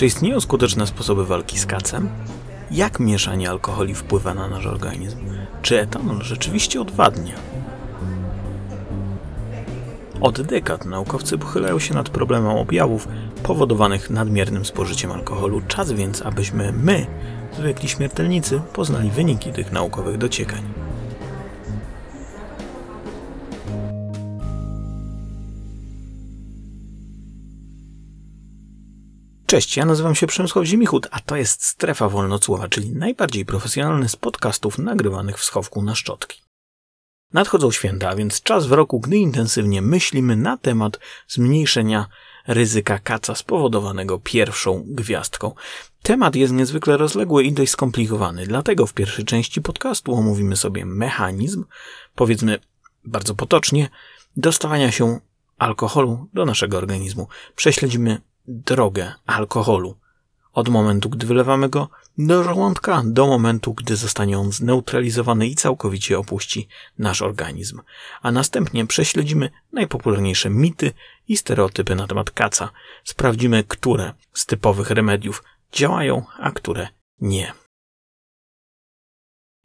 Czy istnieją skuteczne sposoby walki z kacem? Jak mieszanie alkoholi wpływa na nasz organizm? Czy etanol rzeczywiście odwadnia? Od dekad naukowcy pochylają się nad problemem objawów powodowanych nadmiernym spożyciem alkoholu. Czas więc, abyśmy my, zwykli śmiertelnicy, poznali wyniki tych naukowych dociekań. Cześć, ja nazywam się Przemysław Zimichut, a to jest Strefa Wolnocłowa, czyli najbardziej profesjonalny z podcastów nagrywanych w schowku na szczotki. Nadchodzą święta, więc czas w roku, gdy intensywnie myślimy na temat zmniejszenia ryzyka kaca spowodowanego pierwszą gwiazdką. Temat jest niezwykle rozległy i dość skomplikowany, dlatego w pierwszej części podcastu omówimy sobie mechanizm, powiedzmy bardzo potocznie, dostawania się alkoholu do naszego organizmu. Prześledzimy drogę alkoholu od momentu, gdy wylewamy go do żołądka, do momentu, gdy zostanie on zneutralizowany i całkowicie opuści nasz organizm. A następnie prześledzimy najpopularniejsze mity i stereotypy na temat kaca. Sprawdzimy, które z typowych remediów działają, a które nie.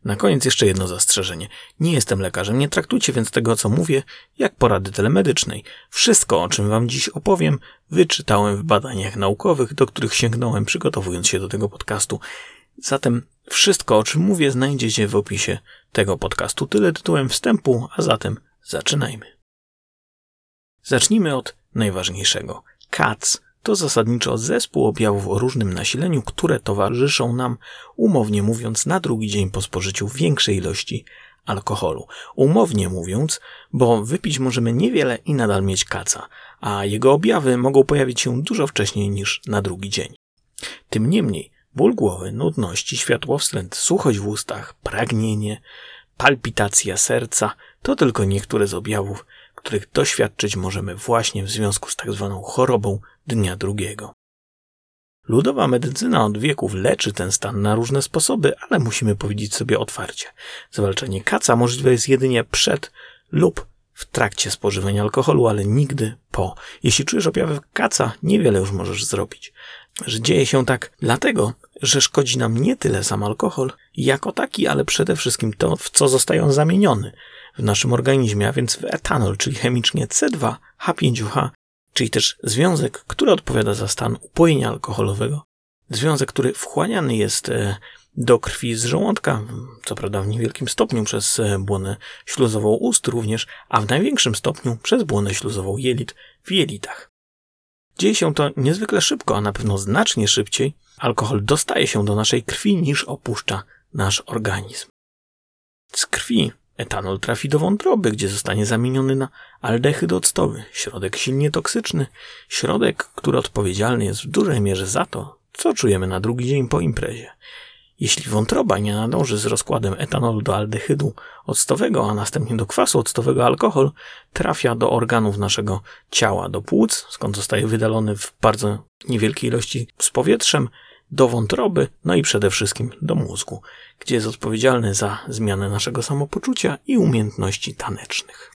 Na koniec jeszcze jedno zastrzeżenie. Nie jestem lekarzem, nie traktujcie więc tego, co mówię, jak porady telemedycznej. Wszystko, o czym wam dziś opowiem, wyczytałem w badaniach naukowych, do których sięgnąłem przygotowując się do tego podcastu. Zatem wszystko, o czym mówię, znajdziecie w opisie tego podcastu. Tyle tytułem wstępu, a zatem zaczynajmy. Zacznijmy od najważniejszego. CATS to zasadniczo zespół objawów o różnym nasileniu, które towarzyszą nam, umownie mówiąc, na drugi dzień po spożyciu większej ilości alkoholu. Umownie mówiąc, bo wypić możemy niewiele i nadal mieć kaca, a jego objawy mogą pojawić się dużo wcześniej niż na drugi dzień. Tym niemniej, ból głowy, nudności, światłowstręt, suchość w ustach, pragnienie, palpitacja serca to tylko niektóre z objawów, których doświadczyć możemy właśnie w związku z tak zwaną chorobą dnia drugiego. Ludowa medycyna od wieków leczy ten stan na różne sposoby, ale musimy powiedzieć sobie otwarcie. Zwalczanie kaca możliwe jest jedynie przed lub w trakcie spożywania alkoholu, ale nigdy po. Jeśli czujesz objawy kaca, niewiele już możesz zrobić. Że dzieje się tak dlatego, że szkodzi nam nie tyle sam alkohol jako taki, ale przede wszystkim to, w co zostaje on zamieniony w naszym organizmie, a więc w etanol, czyli chemicznie C2H5H, czyli też związek, który odpowiada za stan upojenia alkoholowego. Związek, który wchłaniany jest e, do krwi z żołądka, co prawda w niewielkim stopniu przez e, błonę śluzową ust również, a w największym stopniu przez błonę śluzową jelit w jelitach. Dzieje się to niezwykle szybko, a na pewno znacznie szybciej. Alkohol dostaje się do naszej krwi niż opuszcza nasz organizm. Z krwi Etanol trafi do wątroby, gdzie zostanie zamieniony na aldehyd octowy, środek silnie toksyczny, środek, który odpowiedzialny jest w dużej mierze za to, co czujemy na drugi dzień po imprezie. Jeśli wątroba nie nadąży z rozkładem etanolu do aldehydu octowego, a następnie do kwasu octowego alkohol, trafia do organów naszego ciała, do płuc, skąd zostaje wydalony w bardzo niewielkiej ilości z powietrzem, do wątroby, no i przede wszystkim do mózgu, gdzie jest odpowiedzialny za zmianę naszego samopoczucia i umiejętności tanecznych.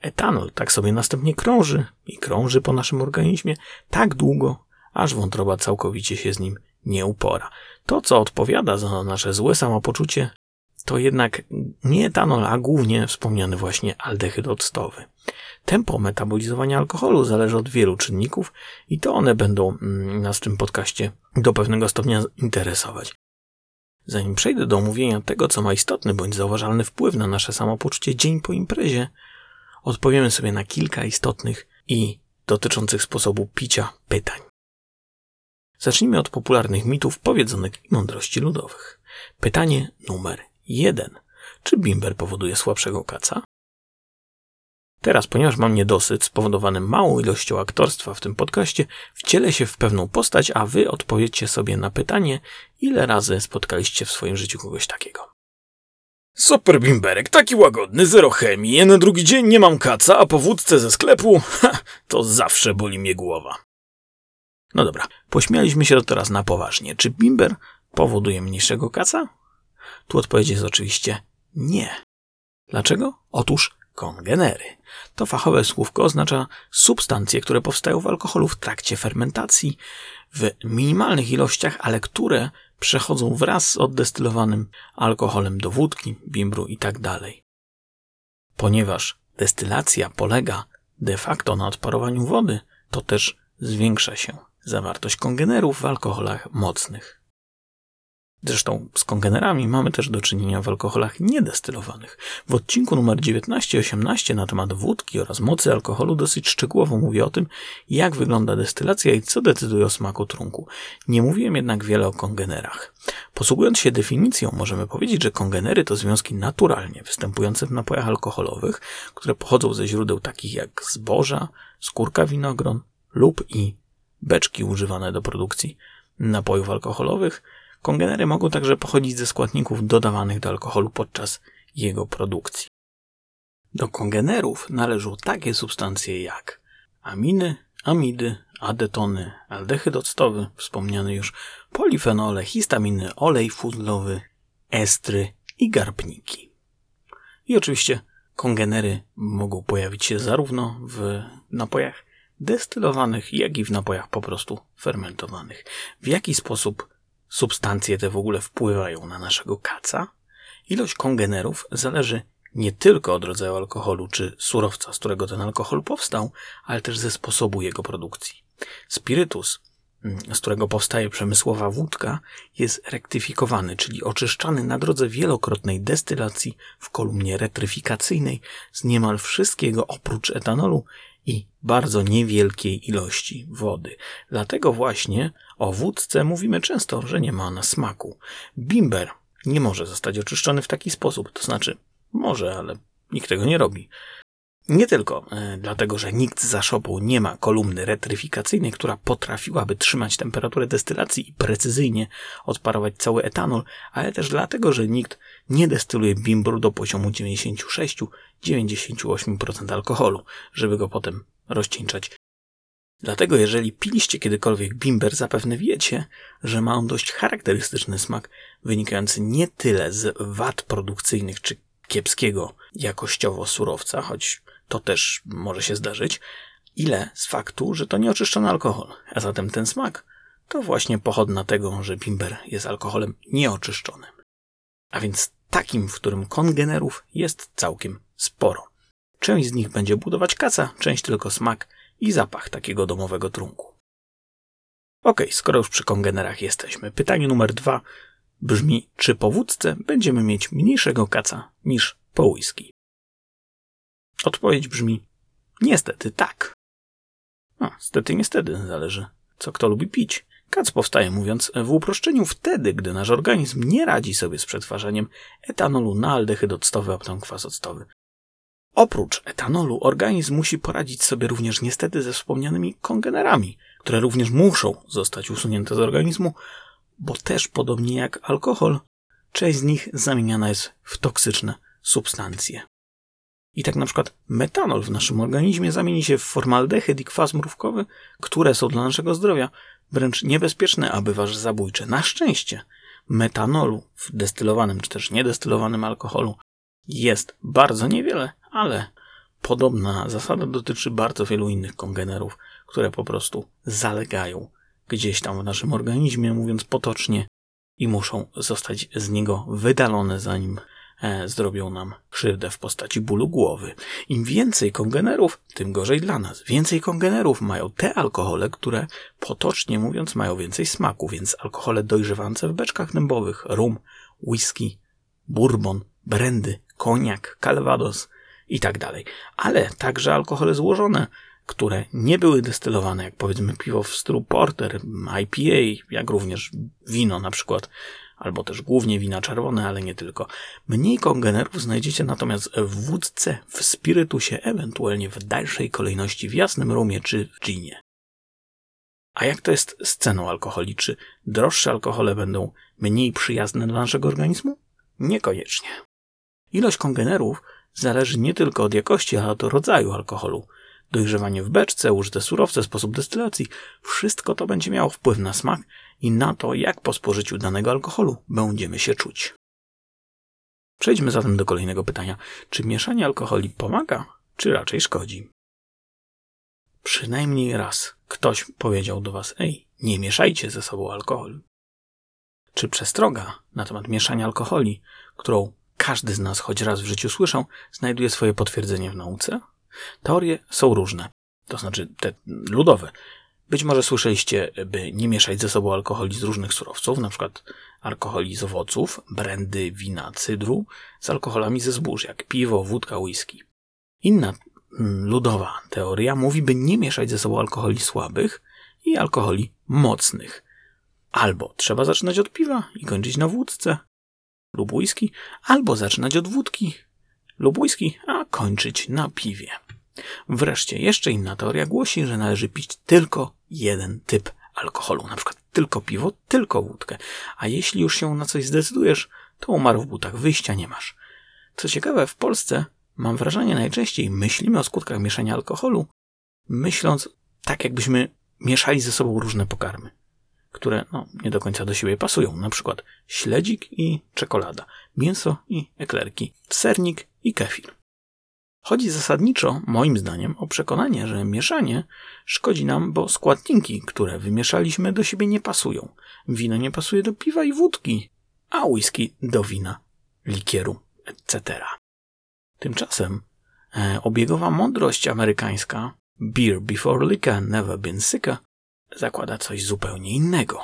Etanol tak sobie następnie krąży i krąży po naszym organizmie tak długo, aż wątroba całkowicie się z nim nie upora. To, co odpowiada za nasze złe samopoczucie, to jednak nie etanol, a głównie wspomniany właśnie aldehyd octowy. Tempo metabolizowania alkoholu zależy od wielu czynników i to one będą mm, nas w tym podcaście do pewnego stopnia interesować. Zanim przejdę do omówienia tego, co ma istotny bądź zauważalny wpływ na nasze samopoczucie dzień po imprezie, odpowiemy sobie na kilka istotnych i dotyczących sposobu picia pytań. Zacznijmy od popularnych mitów, powiedzonek i mądrości ludowych. Pytanie numer jeden. Czy bimber powoduje słabszego kaca? Teraz, ponieważ mam niedosyt spowodowany małą ilością aktorstwa w tym podcaście, wcielę się w pewną postać, a wy odpowiedzcie sobie na pytanie, ile razy spotkaliście w swoim życiu kogoś takiego. Super bimberek, taki łagodny, zero chemii, na drugi dzień nie mam kaca, a po wódce ze sklepu, ha, to zawsze boli mnie głowa. No dobra, pośmialiśmy się teraz na poważnie. Czy bimber powoduje mniejszego kaca? Tu odpowiedź jest oczywiście nie. Dlaczego? Otóż kongenery. To fachowe słówko oznacza substancje, które powstają w alkoholu w trakcie fermentacji, w minimalnych ilościach, ale które przechodzą wraz z oddestylowanym alkoholem do wódki, bimbru itd. Tak Ponieważ destylacja polega de facto na odparowaniu wody, to też zwiększa się zawartość kongenerów w alkoholach mocnych. Zresztą z kongenerami mamy też do czynienia w alkoholach niedestylowanych. W odcinku numer 19-18 na temat wódki oraz mocy alkoholu dosyć szczegółowo mówię o tym, jak wygląda destylacja i co decyduje o smaku trunku. Nie mówiłem jednak wiele o kongenerach. Posługując się definicją, możemy powiedzieć, że kongenery to związki naturalnie występujące w napojach alkoholowych, które pochodzą ze źródeł takich jak zboża, skórka winogron lub i beczki używane do produkcji napojów alkoholowych, Kongenery mogą także pochodzić ze składników dodawanych do alkoholu podczas jego produkcji. Do kongenerów należą takie substancje jak aminy, amidy, adetony, aldehyd octowy, wspomniany już, polifenole, histaminy, olej fudlowy, estry i garbniki. I oczywiście kongenery mogą pojawić się zarówno w napojach destylowanych, jak i w napojach po prostu fermentowanych. W jaki sposób substancje te w ogóle wpływają na naszego kaca, ilość kongenerów zależy nie tylko od rodzaju alkoholu czy surowca, z którego ten alkohol powstał, ale też ze sposobu jego produkcji. Spirytus, mm, z którego powstaje przemysłowa wódka, jest rektyfikowany, czyli oczyszczany na drodze wielokrotnej destylacji w kolumnie retryfikacyjnej z niemal wszystkiego oprócz etanolu i bardzo niewielkiej ilości wody. Dlatego właśnie o wódce mówimy często, że nie ma ona smaku. Bimber nie może zostać oczyszczony w taki sposób, to znaczy może, ale nikt tego nie robi. Nie tylko e, dlatego, że nikt za szopą nie ma kolumny retryfikacyjnej, która potrafiłaby trzymać temperaturę destylacji i precyzyjnie odparować cały etanol, ale też dlatego, że nikt nie destyluje bimbru do poziomu 96-98% alkoholu, żeby go potem rozcieńczać. Dlatego jeżeli piliście kiedykolwiek bimber, zapewne wiecie, że ma on dość charakterystyczny smak, wynikający nie tyle z wad produkcyjnych czy kiepskiego jakościowo surowca, choć to też może się zdarzyć, ile z faktu, że to nieoczyszczony alkohol. A zatem ten smak to właśnie pochodna tego, że bimber jest alkoholem nieoczyszczonym. A więc takim, w którym kongenerów jest całkiem sporo. Część z nich będzie budować kaca, część tylko smak i zapach takiego domowego trunku. Ok, skoro już przy kongenerach jesteśmy, pytanie numer dwa brzmi, czy po wódce będziemy mieć mniejszego kaca niż po whisky? Odpowiedź brzmi niestety tak. No, stety, niestety, zależy co kto lubi pić. Kac powstaje, mówiąc w uproszczeniu, wtedy, gdy nasz organizm nie radzi sobie z przetwarzaniem etanolu na aldehyd octowy, a potem kwas octowy. Oprócz etanolu, organizm musi poradzić sobie również niestety ze wspomnianymi kongenerami, które również muszą zostać usunięte z organizmu, bo też podobnie jak alkohol, część z nich zamieniana jest w toksyczne substancje. I tak na przykład metanol w naszym organizmie zamieni się w formaldehyd i kwas mrówkowy, które są dla naszego zdrowia wręcz niebezpieczne, a bywa zabójcze. Na szczęście metanolu w destylowanym czy też niedestylowanym alkoholu jest bardzo niewiele, ale podobna zasada dotyczy bardzo wielu innych kongenerów, które po prostu zalegają gdzieś tam w naszym organizmie, mówiąc potocznie, i muszą zostać z niego wydalone, zanim zrobią nam krzywdę w postaci bólu głowy. Im więcej kongenerów, tym gorzej dla nas. Więcej kongenerów mają te alkohole, które potocznie mówiąc mają więcej smaku, więc alkohole dojrzewające w beczkach dębowych, rum, whisky, bourbon, brandy, koniak, calvados i tak dalej. Ale także alkohole złożone, które nie były destylowane, jak powiedzmy piwo w stylu porter, IPA, jak również wino na przykład albo też głównie wina czerwone, ale nie tylko. Mniej kongenerów znajdziecie natomiast w wódce, w spirytusie, ewentualnie w dalszej kolejności w jasnym rumie czy w ginie. A jak to jest z ceną alkoholi? Czy droższe alkohole będą mniej przyjazne dla naszego organizmu? Niekoniecznie. Ilość kongenerów zależy nie tylko od jakości, ale od rodzaju alkoholu. Dojrzewanie w beczce, użyte surowce, sposób destylacji, wszystko to będzie miało wpływ na smak i na to, jak po spożyciu danego alkoholu będziemy się czuć. Przejdźmy zatem do kolejnego pytania. Czy mieszanie alkoholi pomaga, czy raczej szkodzi? Przynajmniej raz ktoś powiedział do Was, ej, nie mieszajcie ze sobą alkoholi. Czy przestroga na temat mieszania alkoholi, którą każdy z nas choć raz w życiu słyszał, znajduje swoje potwierdzenie w nauce? Teorie są różne, to znaczy te ludowe. Być może słyszeliście, by nie mieszać ze sobą alkoholi z różnych surowców, przykład alkoholi z owoców, brandy, wina, cydru, z alkoholami ze zbóż, jak piwo, wódka, whisky. Inna mm, ludowa teoria mówi, by nie mieszać ze sobą alkoholi słabych i alkoholi mocnych. Albo trzeba zaczynać od piwa i kończyć na wódce lub whisky, albo zaczynać od wódki lub whisky, a kończyć na piwie. Wreszcie jeszcze inna teoria głosi, że należy pić tylko jeden typ alkoholu, na przykład tylko piwo, tylko wódkę. A jeśli już się na coś zdecydujesz, to umarł w butach, wyjścia nie masz. Co ciekawe, w Polsce mam wrażenie najczęściej myślimy o skutkach mieszania alkoholu, myśląc tak, jakbyśmy mieszali ze sobą różne pokarmy, które no, nie do końca do siebie pasują. Na przykład śledzik i czekolada, mięso i eklerki, sernik i kefir. Chodzi zasadniczo, moim zdaniem, o przekonanie, że mieszanie szkodzi nam, bo składniki, które wymieszaliśmy, do siebie nie pasują. Wino nie pasuje do piwa i wódki, a whisky do wina, likieru, etc. Tymczasem e, obiegowa mądrość amerykańska Beer before liquor never been sicker zakłada coś zupełnie innego.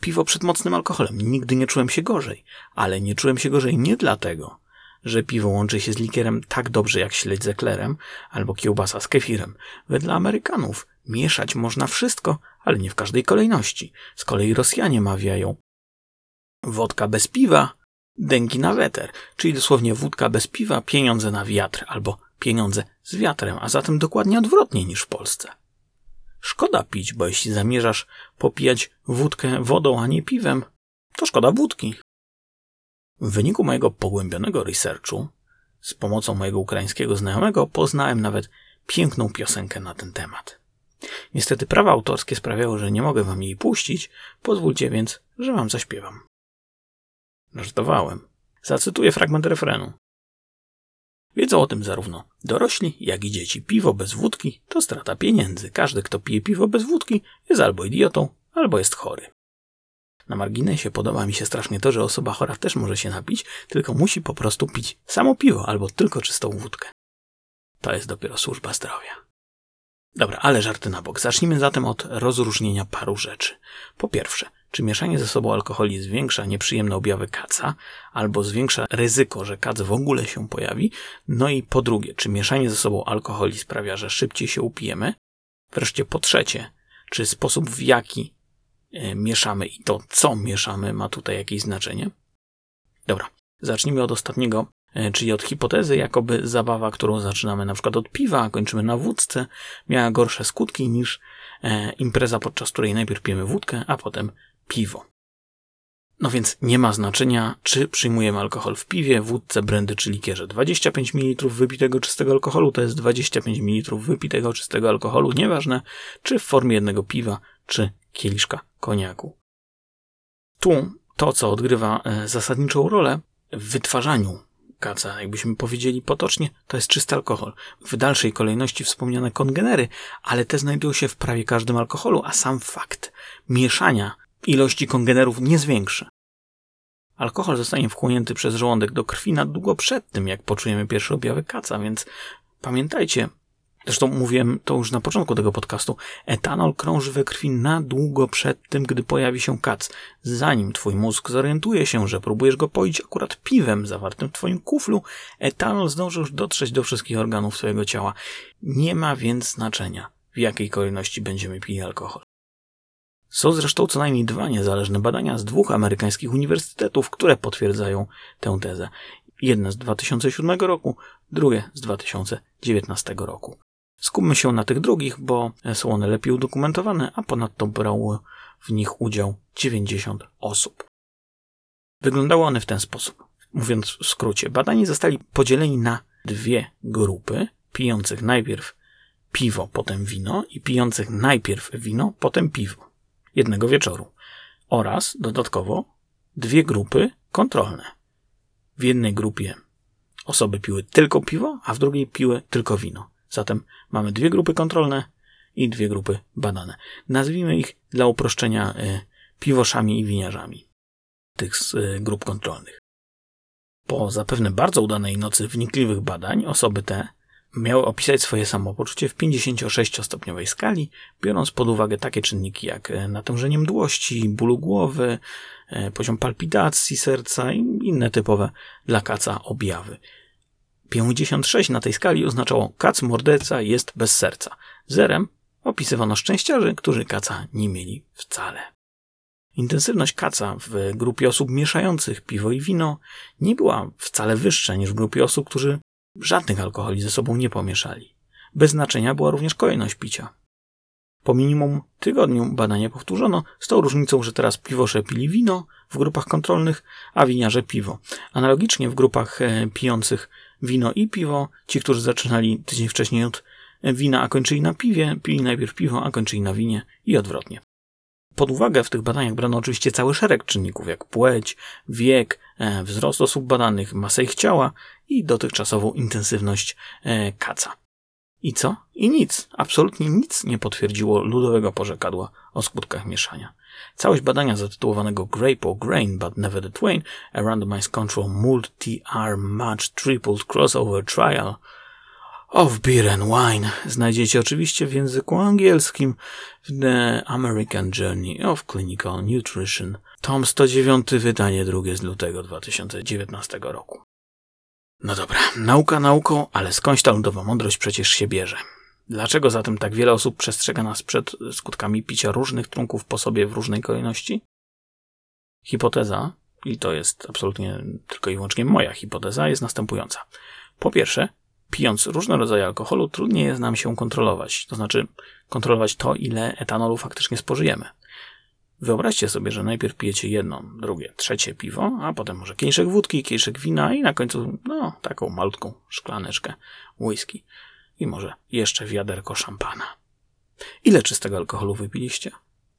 Piwo przed mocnym alkoholem. Nigdy nie czułem się gorzej, ale nie czułem się gorzej nie dlatego, że piwo łączy się z likierem tak dobrze jak śledź z eklerem albo kiełbasa z kefirem. Wedle Amerykanów mieszać można wszystko, ale nie w każdej kolejności. Z kolei Rosjanie mawiają wodka bez piwa, dęgi na weter, czyli dosłownie wódka bez piwa, pieniądze na wiatr albo pieniądze z wiatrem, a zatem dokładnie odwrotnie niż w Polsce. Szkoda pić, bo jeśli zamierzasz popijać wódkę wodą, a nie piwem, to szkoda wódki. W wyniku mojego pogłębionego researchu, z pomocą mojego ukraińskiego znajomego, poznałem nawet piękną piosenkę na ten temat. Niestety prawa autorskie sprawiały, że nie mogę wam jej puścić, pozwólcie więc, że wam zaśpiewam. Żartowałem. Zacytuję fragment refrenu. Wiedzą o tym zarówno dorośli, jak i dzieci. Piwo bez wódki to strata pieniędzy. Każdy, kto pije piwo bez wódki, jest albo idiotą, albo jest chory. Na marginesie podoba mi się strasznie to, że osoba chora też może się napić, tylko musi po prostu pić samo piwo albo tylko czystą wódkę. To jest dopiero służba zdrowia. Dobra, ale żarty na bok. Zacznijmy zatem od rozróżnienia paru rzeczy. Po pierwsze, czy mieszanie ze sobą alkoholi zwiększa nieprzyjemne objawy kaca, albo zwiększa ryzyko, że kac w ogóle się pojawi? No i po drugie, czy mieszanie ze sobą alkoholi sprawia, że szybciej się upijemy? Wreszcie po trzecie, czy sposób w jaki mieszamy i to co mieszamy ma tutaj jakieś znaczenie? Dobra, zacznijmy od ostatniego, e, czyli od hipotezy, jakoby zabawa, którą zaczynamy na przykład od piwa, a kończymy na wódce, miała gorsze skutki niż e, impreza, podczas której najpierw pijemy wódkę, a potem piwo. No więc nie ma znaczenia, czy przyjmujemy alkohol w piwie, wódce, brandy czy likierze. 25 ml wypitego czystego alkoholu to jest 25 ml wypitego czystego alkoholu, nieważne czy w formie jednego piwa, czy kieliszka koniaku. Tu to, co odgrywa e, zasadniczą rolę w wytwarzaniu kaca, jakbyśmy powiedzieli potocznie, to jest czysty alkohol. W dalszej kolejności wspomniane kongenery, ale te znajdują się w prawie każdym alkoholu, a sam fakt mieszania ilości kongenerów nie zwiększy. Alkohol zostanie wchłonięty przez żołądek do krwi na długo przed tym, jak poczujemy pierwsze objawy kaca, więc pamiętajcie, zresztą mówiłem to już na początku tego podcastu, etanol krąży we krwi na długo przed tym, gdy pojawi się kac. Zanim twój mózg zorientuje się, że próbujesz go poić akurat piwem zawartym w twoim kuflu, etanol zdąży już dotrzeć do wszystkich organów twojego ciała. Nie ma więc znaczenia, w jakiej kolejności będziemy pili alkohol. Są zresztą co najmniej dwa niezależne badania z dwóch amerykańskich uniwersytetów, które potwierdzają tę tezę. Jedne z 2007 roku, drugie z 2019 roku. Skupmy się na tych drugich, bo są one lepiej udokumentowane, a ponadto brało w nich udział 90 osób. Wyglądały one w ten sposób. Mówiąc w skrócie, badani zostali podzieleni na dwie grupy, pijących najpierw piwo, potem wino i pijących najpierw wino, potem piwo jednego wieczoru oraz dodatkowo dwie grupy kontrolne. W jednej grupie osoby piły tylko piwo, a w drugiej piły tylko wino. Zatem mamy dwie grupy kontrolne i dwie grupy badane. Nazwijmy ich dla uproszczenia y, piwoszami i winiarzami tych y, grup kontrolnych. Po zapewne bardzo udanej nocy wnikliwych badań osoby te miały opisać swoje samopoczucie w 56-stopniowej skali, biorąc pod uwagę takie czynniki jak e, natężenie mdłości, bólu głowy, e, poziom palpitacji serca i inne typowe dla kaca objawy. 56 na tej skali oznaczało kac morderca jest bez serca. Zerem opisywano szczęściarzy, którzy kaca nie mieli wcale. Intensywność kaca w grupie osób mieszających piwo i wino nie była wcale wyższa niż w grupie osób, którzy żadnych alkoholi ze sobą nie pomieszali. Bez znaczenia była również kolejność picia. Po minimum tygodniu badanie powtórzono z tą różnicą, że teraz piwosze pili wino w grupach kontrolnych, a winiarze piwo. Analogicznie w grupach e, pijących wino i piwo, ci, którzy zaczynali tydzień wcześniej od wina, a kończyli na piwie, pili najpierw piwo, a kończyli na winie i odwrotnie. Pod uwagę w tych badaniach brano oczywiście cały szereg czynników, jak płeć, wiek, e, wzrost osób badanych, masę ich ciała i dotychczasową intensywność e, kaca. I co? I nic, absolutnie nic nie potwierdziło ludowego porzekadła o skutkach mieszania. Całość badania zatytułowanego Grape or Grain, but never the twain, a randomized control multi-R match tripled crossover trial of Beer and Wine znajdziecie oczywiście w języku angielskim w The American Journey of Clinical Nutrition, tom 109, wydanie drugie z lutego 2019 roku. No dobra, nauka nauką, ale skądś ta ludowa mądrość przecież się bierze. Dlaczego zatem tak wiele osób przestrzega nas przed skutkami picia różnych trunków po sobie w różnej kolejności? Hipoteza, i to jest absolutnie tylko i wyłącznie moja hipoteza, jest następująca. Po pierwsze, pijąc różne rodzaje alkoholu, trudniej jest nam się kontrolować. To znaczy, kontrolować to, ile etanolu faktycznie spożyjemy. Wyobraźcie sobie, że najpierw pijecie jedno, drugie, trzecie piwo, a potem może kieliszek wódki, kieliszek wina i na końcu, no, taką malutką szklaneczkę whisky. I może jeszcze wiaderko szampana. Ile czystego alkoholu wypiliście?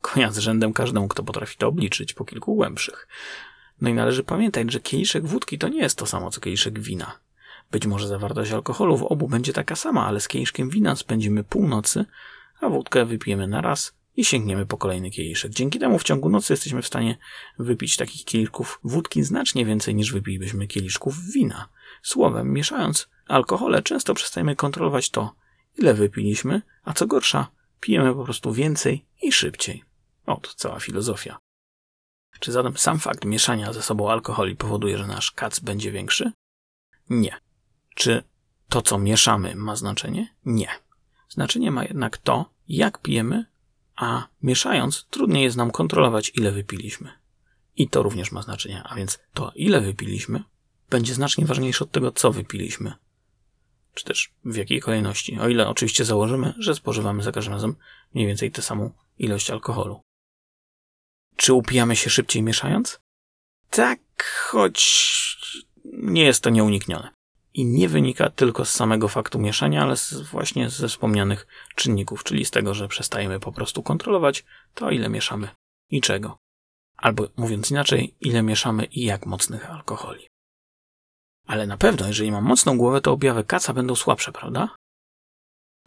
Konia z rzędem każdemu, kto potrafi to obliczyć po kilku głębszych. No i należy pamiętać, że kieliszek wódki to nie jest to samo, co kieliszek wina. Być może zawartość alkoholu w obu będzie taka sama, ale z kieliszkiem wina spędzimy północy, a wódkę wypijemy na raz i sięgniemy po kolejny kieliszek. Dzięki temu w ciągu nocy jesteśmy w stanie wypić takich kieliszków wódki znacznie więcej niż wypilibyśmy kieliszków wina. Słowem, mieszając alkohole, często przestajemy kontrolować to, ile wypiliśmy, a co gorsza, pijemy po prostu więcej i szybciej. Ot, cała filozofia. Czy zatem sam fakt mieszania ze sobą alkoholi powoduje, że nasz kac będzie większy? Nie. Czy to, co mieszamy, ma znaczenie? Nie. Znaczenie ma jednak to, jak pijemy, a mieszając, trudniej jest nam kontrolować, ile wypiliśmy. I to również ma znaczenie, a więc to, ile wypiliśmy, będzie znacznie ważniejsze od tego, co wypiliśmy. Czy też w jakiej kolejności. O ile oczywiście założymy, że spożywamy za każdym razem mniej więcej tę samą ilość alkoholu. Czy upijamy się szybciej mieszając? Tak, choć nie jest to nieuniknione i nie wynika tylko z samego faktu mieszania, ale z, właśnie ze wspomnianych czynników, czyli z tego, że przestajemy po prostu kontrolować to, ile mieszamy i czego. Albo mówiąc inaczej, ile mieszamy i jak mocnych alkoholi. Ale na pewno, jeżeli mam mocną głowę, to objawy kaca będą słabsze, prawda?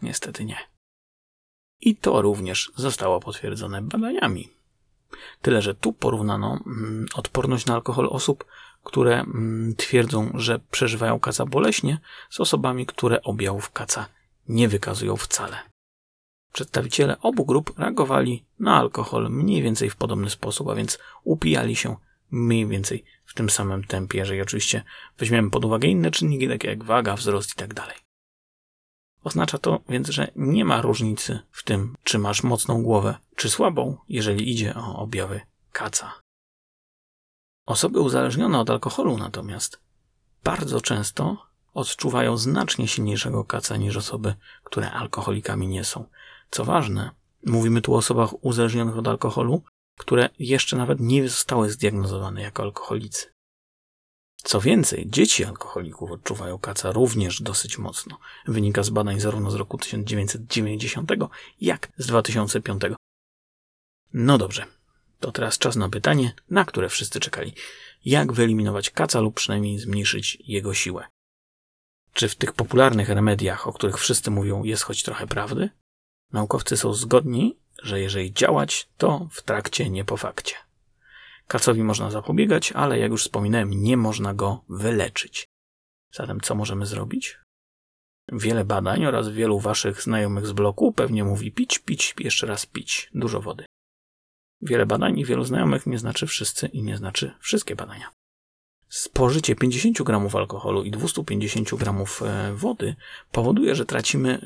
Niestety nie. I to również zostało potwierdzone badaniami. Tyle, że tu porównano mm, odporność na alkohol osób, które mm, twierdzą, że przeżywają kaca boleśnie, z osobami, które objawów kaca nie wykazują wcale. Przedstawiciele obu grup reagowali na alkohol mniej więcej w podobny sposób, a więc upijali się mniej więcej w tym samym tempie, jeżeli oczywiście weźmiemy pod uwagę inne czynniki, takie jak waga, wzrost i tak. Oznacza to więc, że nie ma różnicy w tym, czy masz mocną głowę, czy słabą, jeżeli idzie o objawy kaca. Osoby uzależnione od alkoholu natomiast bardzo często odczuwają znacznie silniejszego kaca niż osoby, które alkoholikami nie są. Co ważne, mówimy tu o osobach uzależnionych od alkoholu, które jeszcze nawet nie zostały zdiagnozowane jako alkoholicy. Co więcej, dzieci alkoholików odczuwają kaca również dosyć mocno. Wynika z badań zarówno z roku 1990, jak z 2005. No dobrze, to teraz czas na pytanie, na które wszyscy czekali. Jak wyeliminować kaca lub przynajmniej zmniejszyć jego siłę? Czy w tych popularnych remediach, o których wszyscy mówią, jest choć trochę prawdy? Naukowcy są zgodni, że jeżeli działać, to w trakcie, nie po fakcie. Kacowi można zapobiegać, ale jak już wspominałem, nie można go wyleczyć. Zatem co możemy zrobić? Wiele badań oraz wielu waszych znajomych z bloku pewnie mówi pić, pić, jeszcze raz pić, dużo wody. Wiele badań i wielu znajomych nie znaczy wszyscy i nie znaczy wszystkie badania. Spożycie 50 gramów alkoholu i 250 gramów e, wody powoduje, że tracimy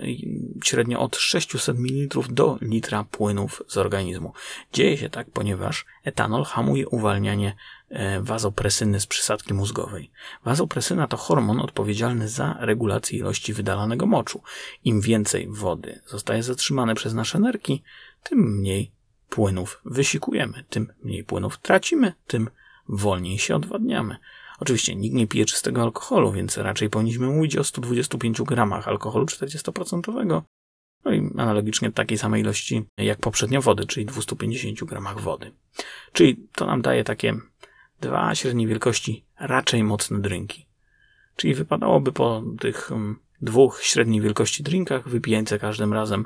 średnio od 600 ml do litra płynów z organizmu. Dzieje się tak, ponieważ etanol hamuje uwalnianie e, wazopresyny z przysadki mózgowej. Wazopresyna to hormon odpowiedzialny za regulację ilości wydalanego moczu. Im więcej wody zostaje zatrzymane przez nasze nerki, tym mniej płynów wysikujemy, tym mniej płynów tracimy, tym wolniej się odwadniamy. Oczywiście nikt nie pije czystego alkoholu, więc raczej powinniśmy mówić o 125 gramach alkoholu 40%. No i analogicznie takiej samej ilości jak poprzednio wody, czyli 250 gramach wody. Czyli to nam daje takie dwa średniej wielkości raczej mocne drinki. Czyli wypadałoby po tych mm, dwóch średniej wielkości drinkach wypijać za każdym razem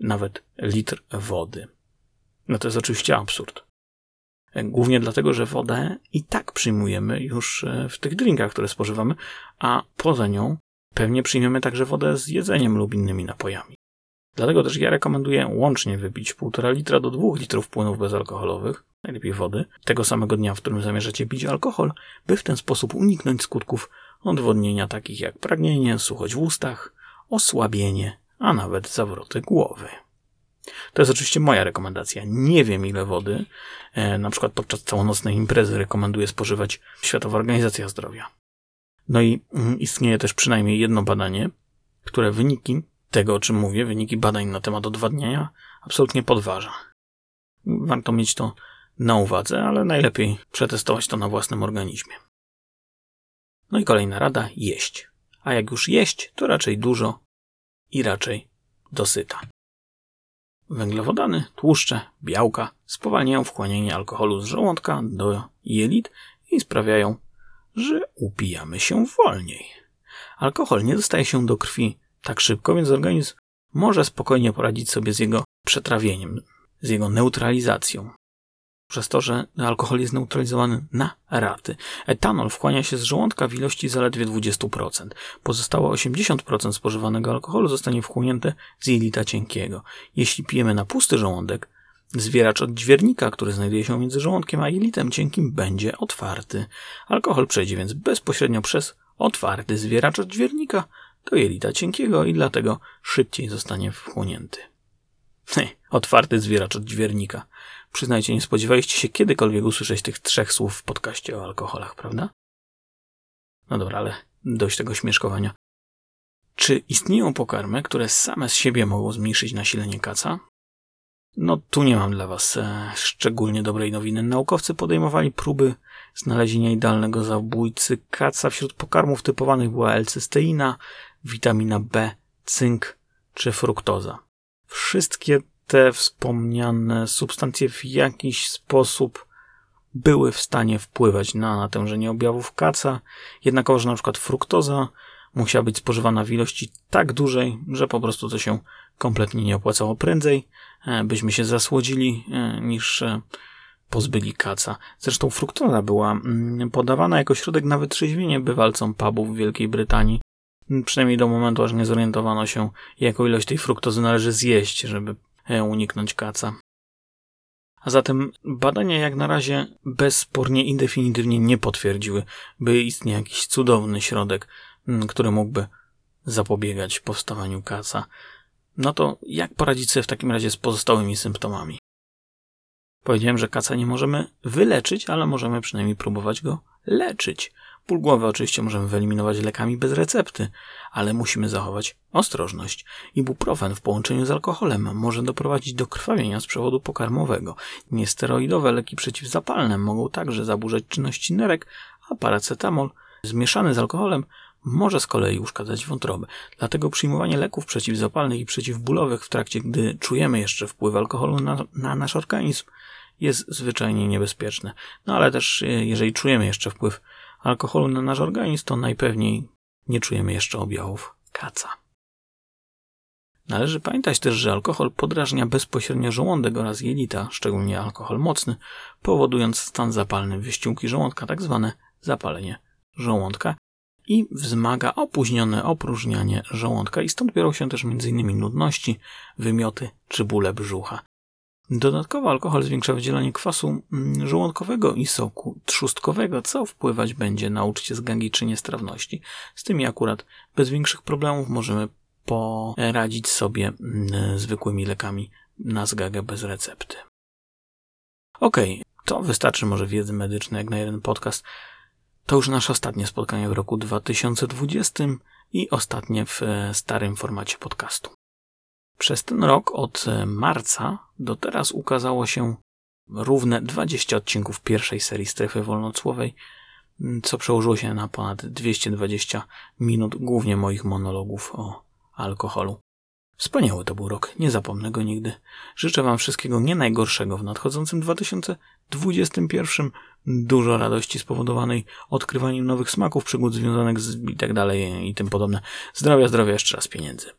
nawet litr wody. No to jest oczywiście absurd. Głównie dlatego, że wodę i tak przyjmujemy już e, w tych drinkach, które spożywamy, a poza nią pewnie przyjmiemy także wodę z jedzeniem lub innymi napojami. Dlatego też ja rekomenduję łącznie wypić 1,5 litra do 2 litrów płynów bezalkoholowych, najlepiej wody, tego samego dnia, w którym zamierzacie pić alkohol, by w ten sposób uniknąć skutków odwodnienia takich jak pragnienie, suchość w ustach, osłabienie, a nawet zawroty głowy. To jest oczywiście moja rekomendacja. Nie wiem ile wody, e, na przykład podczas całonocnej imprezy rekomenduje spożywać Światowa Organizacja Zdrowia. No i mm, istnieje też przynajmniej jedno badanie, które wyniki tego, o czym mówię, wyniki badań na temat odwadniania absolutnie podważa. Warto mieć to na uwadze, ale najlepiej przetestować to na własnym organizmie. No i kolejna rada: jeść. A jak już jeść, to raczej dużo i raczej dosyta. Węglowodany, tłuszcze, białka spowalniają wchłanianie alkoholu z żołądka do jelit i sprawiają, że upijamy się wolniej. Alkohol nie dostaje się do krwi tak szybko, więc organizm może spokojnie poradzić sobie z jego przetrawieniem, z jego neutralizacją przez to, że alkohol jest neutralizowany na raty. Etanol wchłania się z żołądka w ilości zaledwie 20%. Pozostałe 80% spożywanego alkoholu zostanie wchłonięte z jelita cienkiego. Jeśli pijemy na pusty żołądek, zwieracz odźwiernika, który znajduje się między żołądkiem a jelitem cienkim, będzie otwarty. Alkohol przejdzie więc bezpośrednio przez otwarty zwieracz odźwiernika do jelita cienkiego i dlatego szybciej zostanie wchłonięty. otwarty zwieracz odźwiernika. Przyznajcie, nie spodziewaliście się kiedykolwiek usłyszeć tych trzech słów w podcaście o alkoholach, prawda? No dobra, ale dość tego śmieszkowania. Czy istnieją pokarmy, które same z siebie mogą zmniejszyć nasilenie kaca? No tu nie mam dla Was e, szczególnie dobrej nowiny. Naukowcy podejmowali próby znalezienia idealnego zabójcy kaca. Wśród pokarmów typowanych była L-cysteina, witamina B, cynk czy fruktoza. Wszystkie te wspomniane substancje w jakiś sposób były w stanie wpływać na natężenie objawów kaca, jednakowoż na przykład fruktoza musiała być spożywana w ilości tak dużej, że po prostu to się kompletnie nie opłacało prędzej, e, byśmy się zasłodzili, e, niż e, pozbyli kaca. Zresztą fruktoza była mm, podawana jako środek na wytrzeźwienie bywalcom pubów w Wielkiej Brytanii, przynajmniej do momentu, aż nie zorientowano się, jaką ilość tej fruktozy należy zjeść, żeby uniknąć kaca. A zatem badania jak na razie bezspornie i definitywnie nie potwierdziły, by istniał jakiś cudowny środek, który mógłby zapobiegać powstawaniu kaca. No to jak poradzić sobie w takim razie z pozostałymi symptomami? Powiedziałem, że kaca nie możemy wyleczyć, ale możemy przynajmniej próbować go leczyć. Ból głowy oczywiście możemy wyeliminować lekami bez recepty, ale musimy zachować ostrożność. Ibuprofen w połączeniu z alkoholem może doprowadzić do krwawienia z przewodu pokarmowego. Niesteroidowe leki przeciwzapalne mogą także zaburzać czynności nerek, a paracetamol zmieszany z alkoholem może z kolei uszkadzać wątrobę. Dlatego przyjmowanie leków przeciwzapalnych i przeciwbólowych w trakcie, gdy czujemy jeszcze wpływ alkoholu na, na nasz organizm, jest zwyczajnie niebezpieczne. No ale też, jeżeli czujemy jeszcze wpływ alkoholu na nasz organizm, to najpewniej nie czujemy jeszcze objawów kaca. Należy pamiętać też, że alkohol podrażnia bezpośrednio żołądek oraz jelita, szczególnie alkohol mocny, powodując stan zapalny wyściółki żołądka, tak zwane zapalenie żołądka i wzmaga opóźnione opróżnianie żołądka i stąd biorą się też m.in. nudności, wymioty czy bóle brzucha. Dodatkowo alkohol zwiększa wydzielanie kwasu mm, żołądkowego i soku trzustkowego, co wpływać będzie na uczucie zgangi czy niestrawności. Z tymi akurat bez większych problemów możemy poradzić sobie mm, zwykłymi lekami na zgagę bez recepty. Okej, okay, to wystarczy może wiedzy medycznej jak na jeden podcast. To już nasze ostatnie spotkanie w roku 2020 i ostatnie w e, starym formacie podcastu. Przez ten rok od e, marca do teraz ukazało się równe 20 odcinków pierwszej serii Strefy Wolnocłowej, co przełożyło się na ponad 220 minut głównie moich monologów o alkoholu. Wspaniały to był rok, nie zapomnę go nigdy. Życzę Wam wszystkiego nie najgorszego w nadchodzącym 2021. Dużo radości spowodowanej odkrywaniem nowych smaków, przygód związanych z i tak i tym podobne. Zdrowia, zdrowia, jeszcze raz pieniędzy.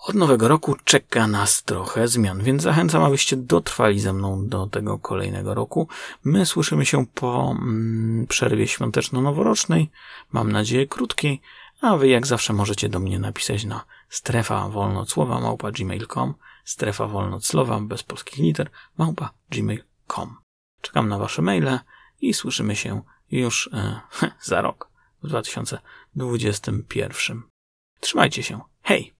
Od nowego roku czeka nas trochę zmian, więc zachęcam, abyście dotrwali ze mną do tego kolejnego roku. My słyszymy się po mm, przerwie świąteczno-noworocznej, mam nadzieję krótkiej, a wy jak zawsze możecie do mnie napisać na strefa wolnocłowa małpa gmail.com, strefa wolnoclowa bez polskich liter małpa gmail.com. Czekam na wasze maile i słyszymy się już e, za rok w 2021. Trzymajcie się. Hej!